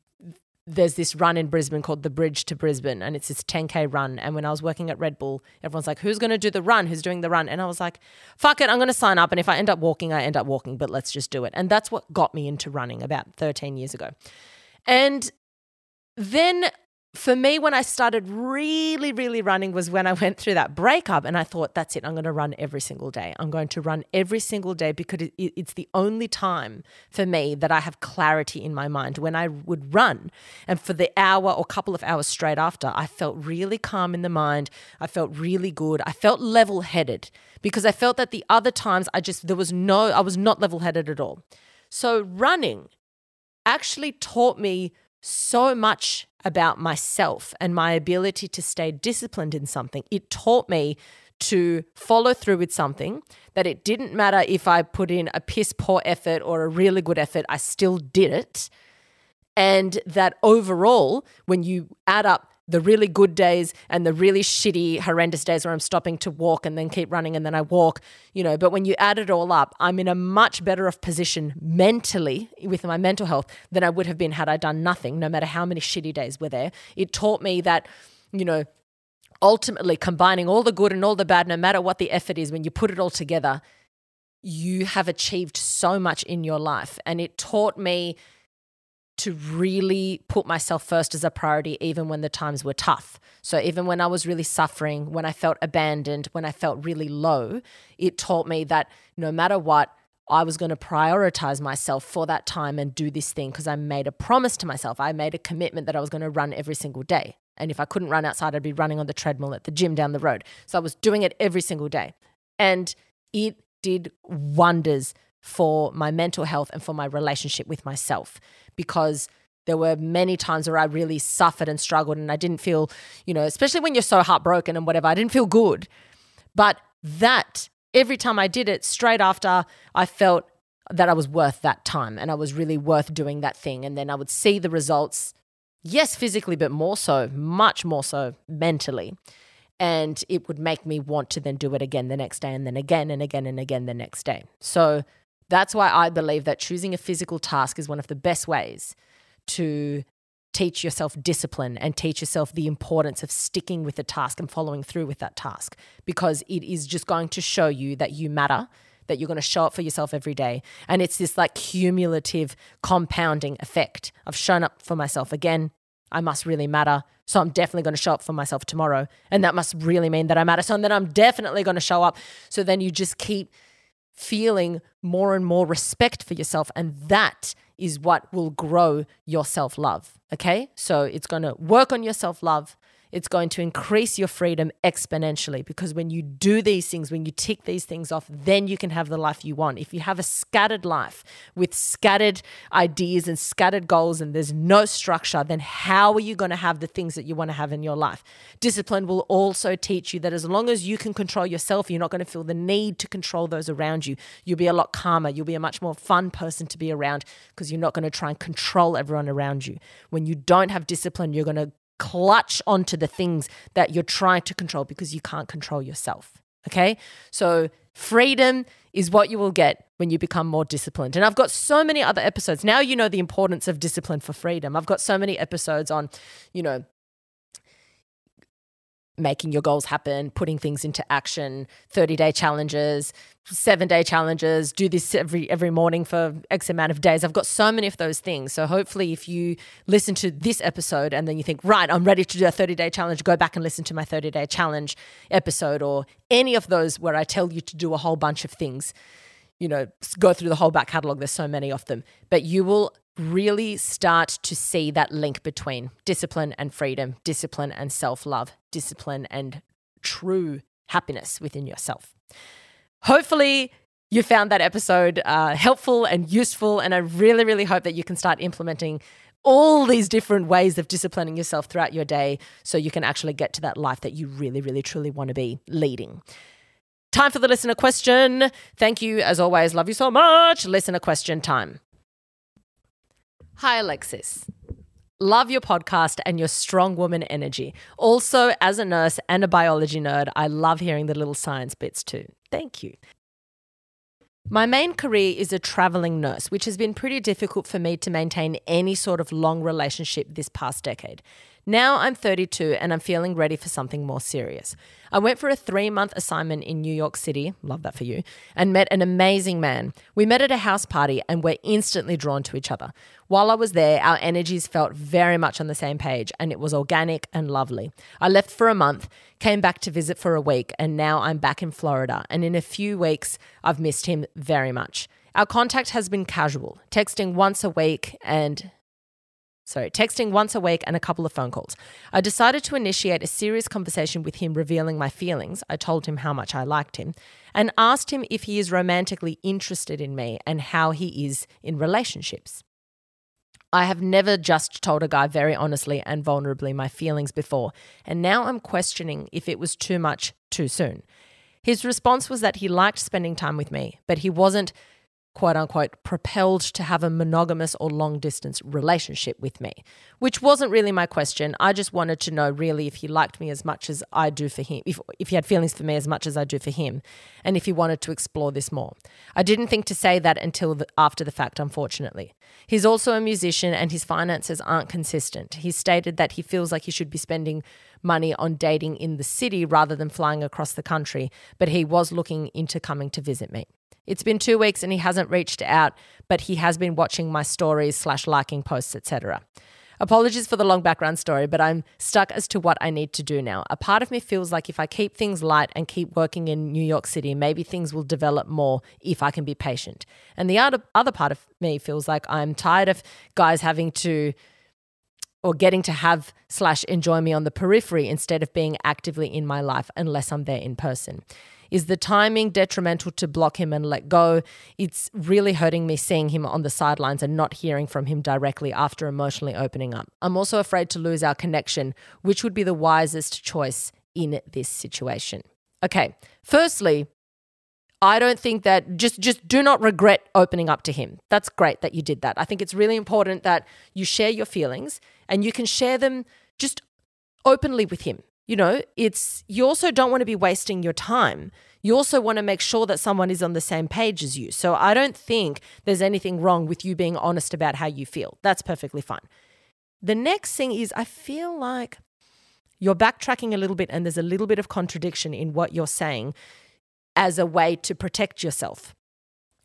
there's this run in Brisbane called the Bridge to Brisbane, and it's this 10K run. And when I was working at Red Bull, everyone's like, Who's going to do the run? Who's doing the run? And I was like, Fuck it, I'm going to sign up. And if I end up walking, I end up walking, but let's just do it. And that's what got me into running about 13 years ago. And then for me, when I started really, really running was when I went through that breakup and I thought, that's it, I'm going to run every single day. I'm going to run every single day because it, it's the only time for me that I have clarity in my mind. When I would run, and for the hour or couple of hours straight after, I felt really calm in the mind. I felt really good. I felt level headed because I felt that the other times I just, there was no, I was not level headed at all. So running actually taught me so much about myself and my ability to stay disciplined in something. It taught me to follow through with something that it didn't matter if I put in a piss poor effort or a really good effort, I still did it. And that overall, when you add up the really good days and the really shitty, horrendous days where I'm stopping to walk and then keep running and then I walk, you know. But when you add it all up, I'm in a much better off position mentally with my mental health than I would have been had I done nothing, no matter how many shitty days were there. It taught me that, you know, ultimately combining all the good and all the bad, no matter what the effort is, when you put it all together, you have achieved so much in your life. And it taught me to really put myself first as a priority, even when the times were tough. So, even when I was really suffering, when I felt abandoned, when I felt really low, it taught me that no matter what, I was going to prioritize myself for that time and do this thing because I made a promise to myself. I made a commitment that I was going to run every single day. And if I couldn't run outside, I'd be running on the treadmill at the gym down the road. So I was doing it every single day. And it did wonders for my mental health and for my relationship with myself because there were many times where I really suffered and struggled and I didn't feel, you know, especially when you're so heartbroken and whatever, I didn't feel good. But that every time I did it, straight after I felt that I was worth that time and I was really worth doing that thing. And then I would see the results, yes, physically, but more so, much more so mentally. And it would make me want to then do it again the next day and then again and again and again the next day. So That's why I believe that choosing a physical task is one of the best ways to teach yourself discipline and teach yourself the importance of sticking with the task and following through with that task because it is just going to show you that you matter that you're going to show up for yourself every day. And it's this like cumulative compounding effect i've shown up for myself again i must really matter so i'm definitely going to show up for myself tomorrow. And that must really mean that i matter so then i'm definitely going to show up. So then you just keep feeling more and more respect for yourself and that is what will grow your self love. Okay. So it's going to work on your self love. It's going to increase your freedom exponentially because when you do these things, when you tick these things off, then you can have the life you want. If you have a scattered life with scattered ideas and scattered goals and there's no structure, then how are you going to have the things that you want to have in your life? Discipline will also teach you that as long as you can control yourself, you're not going to feel the need to control those around you. You'll be a lot calmer. You'll be a much more fun person to be around because you're not going to try and control everyone around you. When you don't have discipline, you're going to clutch onto the things that you're trying to control because you can't control yourself. Okay. So, freedom is what you will get when you become more disciplined. And I've got so many other episodes. Now you know the importance of discipline for freedom. I've got so many episodes on, you know, making your goals happen, putting things into action, 30 day challenges, seven day challenges, do this every every morning for X amount of days. I've got so many of those things. So hopefully if you listen to this episode and then you think, right, I'm ready to do a 30 day challenge, go back and listen to my 30 day challenge episode or any of those where I tell you to do a whole bunch of things. You know, go through the whole back catalog. There's so many of them. But you will really start to see that link between discipline and freedom, discipline and self love, discipline and true happiness within yourself. Hopefully, you found that episode uh, helpful and useful. And I really, really hope that you can start implementing all these different ways of disciplining yourself throughout your day so you can actually get to that life that you really, really, truly want to be leading. Time for the listener question. Thank you, as always. Love you so much. Listener question time. Hi, Alexis. Love your podcast and your strong woman energy. Also, as a nurse and a biology nerd, I love hearing the little science bits too. Thank you. My main career is a traveling nurse, which has been pretty difficult for me to maintain any sort of long relationship this past decade. Now I'm 32 and I'm feeling ready for something more serious. I went for a three month assignment in New York City, love that for you, and met an amazing man. We met at a house party and were instantly drawn to each other. While I was there, our energies felt very much on the same page and it was organic and lovely. I left for a month, came back to visit for a week, and now I'm back in Florida. And in a few weeks, I've missed him very much. Our contact has been casual, texting once a week and sorry, texting once a week and a couple of phone calls. I decided to initiate a serious conversation with him, revealing my feelings. I told him how much I liked him and asked him if he is romantically interested in me and how he is in relationships. I have never just told a guy very honestly and vulnerably my feelings before, and now I'm questioning if it was too much too soon. His response was that he liked spending time with me, but he wasn't quote unquote propelled to have a monogamous or long distance relationship with me, which wasn't really my question. I just wanted to know really if he liked me as much as I do for him, if, if he had feelings for me as much as I do for him, and if he wanted to explore this more. I didn't think to say that until the, after the fact, unfortunately. He's also a musician and his finances aren't consistent. He stated that he feels like he should be spending money on dating in the city rather than flying across the country, but he was looking into coming to visit me. It's been two weeks and he hasn't reached out, but he has been watching my stories slash liking posts, etc. Apologies for the long background story, but I'm stuck as to what I need to do now. A part of me feels like if I keep things light and keep working in New York City, maybe things will develop more if I can be patient. And the other, other part of me feels like I'm tired of guys having to or getting to have slash enjoy me on the periphery instead of being actively in my life unless I'm there in person. Is the timing detrimental to block him and let go? It's really hurting me seeing him on the sidelines and not hearing from him directly after emotionally opening up. I'm also afraid to lose our connection, which would be the wisest choice in this situation. Okay, firstly, I don't think that just just do not regret opening up to him. That's great that you did that. I think it's really important that you share your feelings and you can share them just openly with him. You know, it's you also don't want to be wasting your time. you also want to make sure that someone is on the same page as you. So I don't think there's anything wrong with you being honest about how you feel. That's perfectly fine. The next thing is, I feel like you're backtracking a little bit and there's a little bit of contradiction in what you're saying as a way to protect yourself.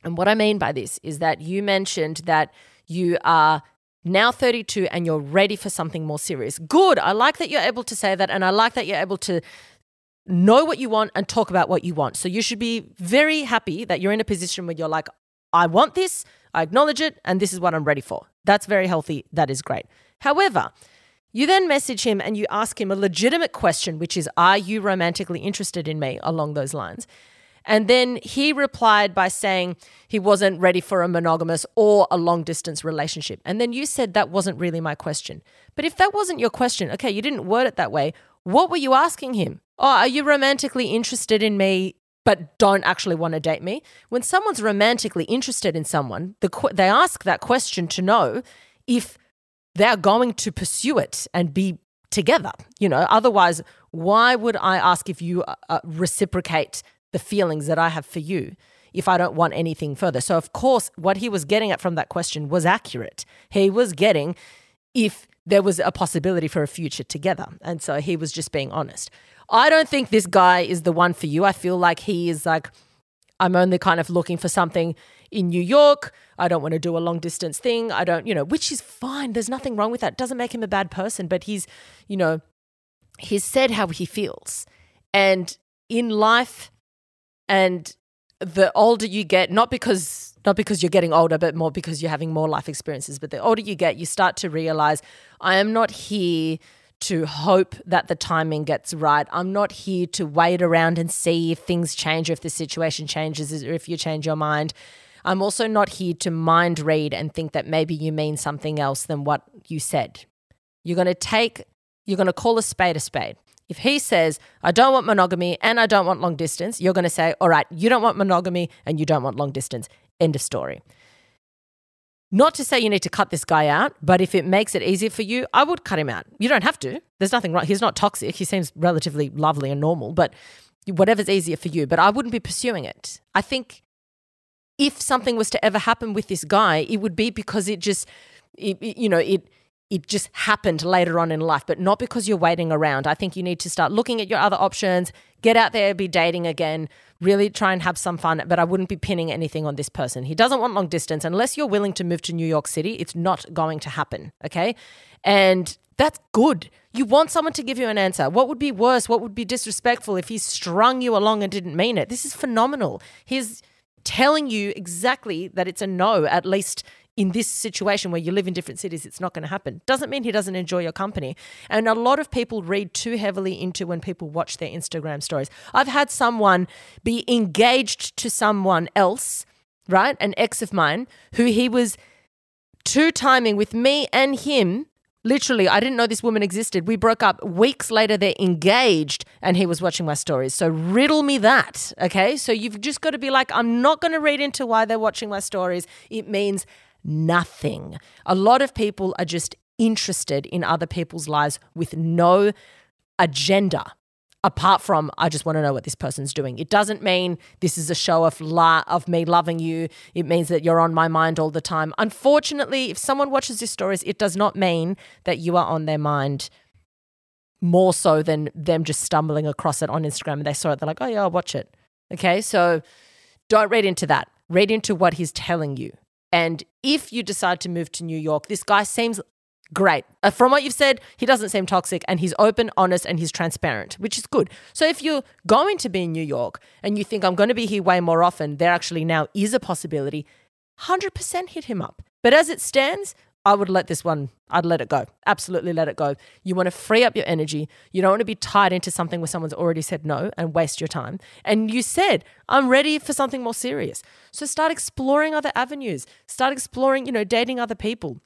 And what I mean by this is that you mentioned that you are now 32 and you're ready for something more serious. Good. I like that you're able to say that. And I like that you're able to know what you want and talk about what you want. So you should be very happy that you're in a position where you're like, I want this, I acknowledge it, and this is what I'm ready for. That's very healthy. That is great. However, you then message him and you ask him a legitimate question, which is, Are you romantically interested in me? along those lines. And then he replied by saying he wasn't ready for a monogamous or a long distance relationship. And then you said that wasn't really my question. But if that wasn't your question, okay, you didn't word it that way. What were you asking him? Oh, are you romantically interested in me but don't actually want to date me? When someone's romantically interested in someone, the, they ask that question to know if they're going to pursue it and be together. You know, otherwise, why would I ask if you uh, uh reciprocate the feelings that I have for you if I don't want anything further? So, of course, what he was getting at from that question was accurate. He was getting if there was a possibility for a future together. And so he was just being honest. I don't think this guy is the one for you. I feel like he is like, I'm only kind of looking for something in New York. I don't want to do a long distance thing. I don't, you know, which is fine. There's nothing wrong with that. Doesn't make him a bad person, but he's, you know, he's said how he feels. And in life, and the older you get, not because not because you're getting older, but more because you're having more life experiences. But the older you get, you start to realize I am not here to hope that the timing gets right. I'm not here to wait around and see if things change or if the situation changes or if you change your mind. I'm also not here to mind read and think that maybe you mean something else than what you said. You're going to take, you're going to call a spade a spade. If he says, I don't want monogamy and I don't want long distance, you're going to say, all right, you don't want monogamy and you don't want long distance. End of story. Not to say you need to cut this guy out, but if it makes it easier for you, I would cut him out. You don't have to. There's nothing wrong. He's not toxic. He seems relatively lovely and normal, but whatever's easier for you. But I wouldn't be pursuing it. I think if something was to ever happen with this guy, it would be because it just, it, you know, it it just happened later on in life, but not because you're waiting around. I think you need to start looking at your other options, get out there, be dating again, really try and have some fun. But I wouldn't be pinning anything on this person. He doesn't want long distance. Unless you're willing to move to New York City, it's not going to happen. Okay. And that's good. You want someone to give you an answer. What would be worse? What would be disrespectful if he strung you along and didn't mean it? This is phenomenal. He's telling you exactly that it's a no, at least in this situation where you live in different cities, it's not going to happen. Doesn't mean he doesn't enjoy your company. And a lot of people read too heavily into when people watch their Instagram stories. I've had someone be engaged to someone else, right? An ex of mine, who he was two timing with me and him. Literally, I didn't know this woman existed. We broke up weeks later. They're engaged, and he was watching my stories. So, riddle me that. Okay. So, you've just got to be like, I'm not going to read into why they're watching my stories. It means nothing. A lot of people are just interested in other people's lives with no agenda apart from I just want to know what this person's doing. It doesn't mean this is a show of la- of me loving you. It means that you're on my mind all the time. Unfortunately, if someone watches these stories, it does not mean that you are on their mind more so than them just stumbling across it on Instagram and they saw it they're like, "Oh yeah, I'll watch it." Okay? So don't read into that. Read into what he's telling you. And if you decide to move to New York, this guy seems great. Uh, from what you've said, he doesn't seem toxic and he's open, honest, and he's transparent, which is good. So if you're going to be in New York and you think I'm going to be here way more often, there actually now is a possibility, 100% hit him up. But as it stands, I would let this one, I'd let it go. Absolutely let it go. You want to free up your energy. You don't want to be tied into something where someone's already said no and waste your time. And you said, I'm ready for something more serious. So start exploring other avenues. Start exploring, you know, dating other people.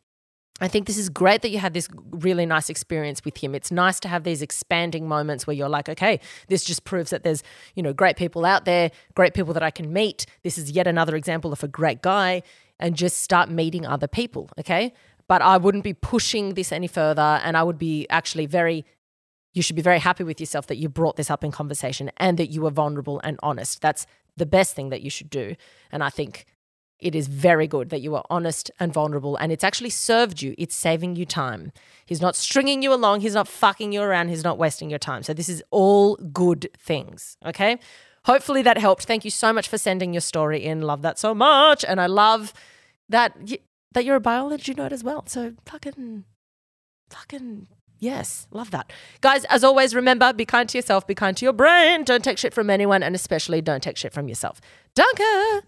I think this is great that you had this really nice experience with him. It's nice to have these expanding moments where you're like, okay, this just proves that there's, you know, great people out there, great people that I can meet. This is yet another example of a great guy and just start meeting other people, okay? but I wouldn't be pushing this any further. And I would be actually very you should be very happy with yourself that you brought this up in conversation and that you were vulnerable and honest. That's the best thing that you should do. And I think it is very good that you are honest and vulnerable and it's actually served you. It's saving you time. He's not stringing you along, he's not fucking you around, he's not wasting your time. So this is all good things, okay? Hopefully that helped. Thank you so much for sending your story in. Love that so much and I love that that you're a biology nerd as well. So fucking fucking Yes, love that. Guys, as always, remember be kind to yourself, be kind to your brain. Don't take shit from anyone, and especially don't take shit from yourself. Danke!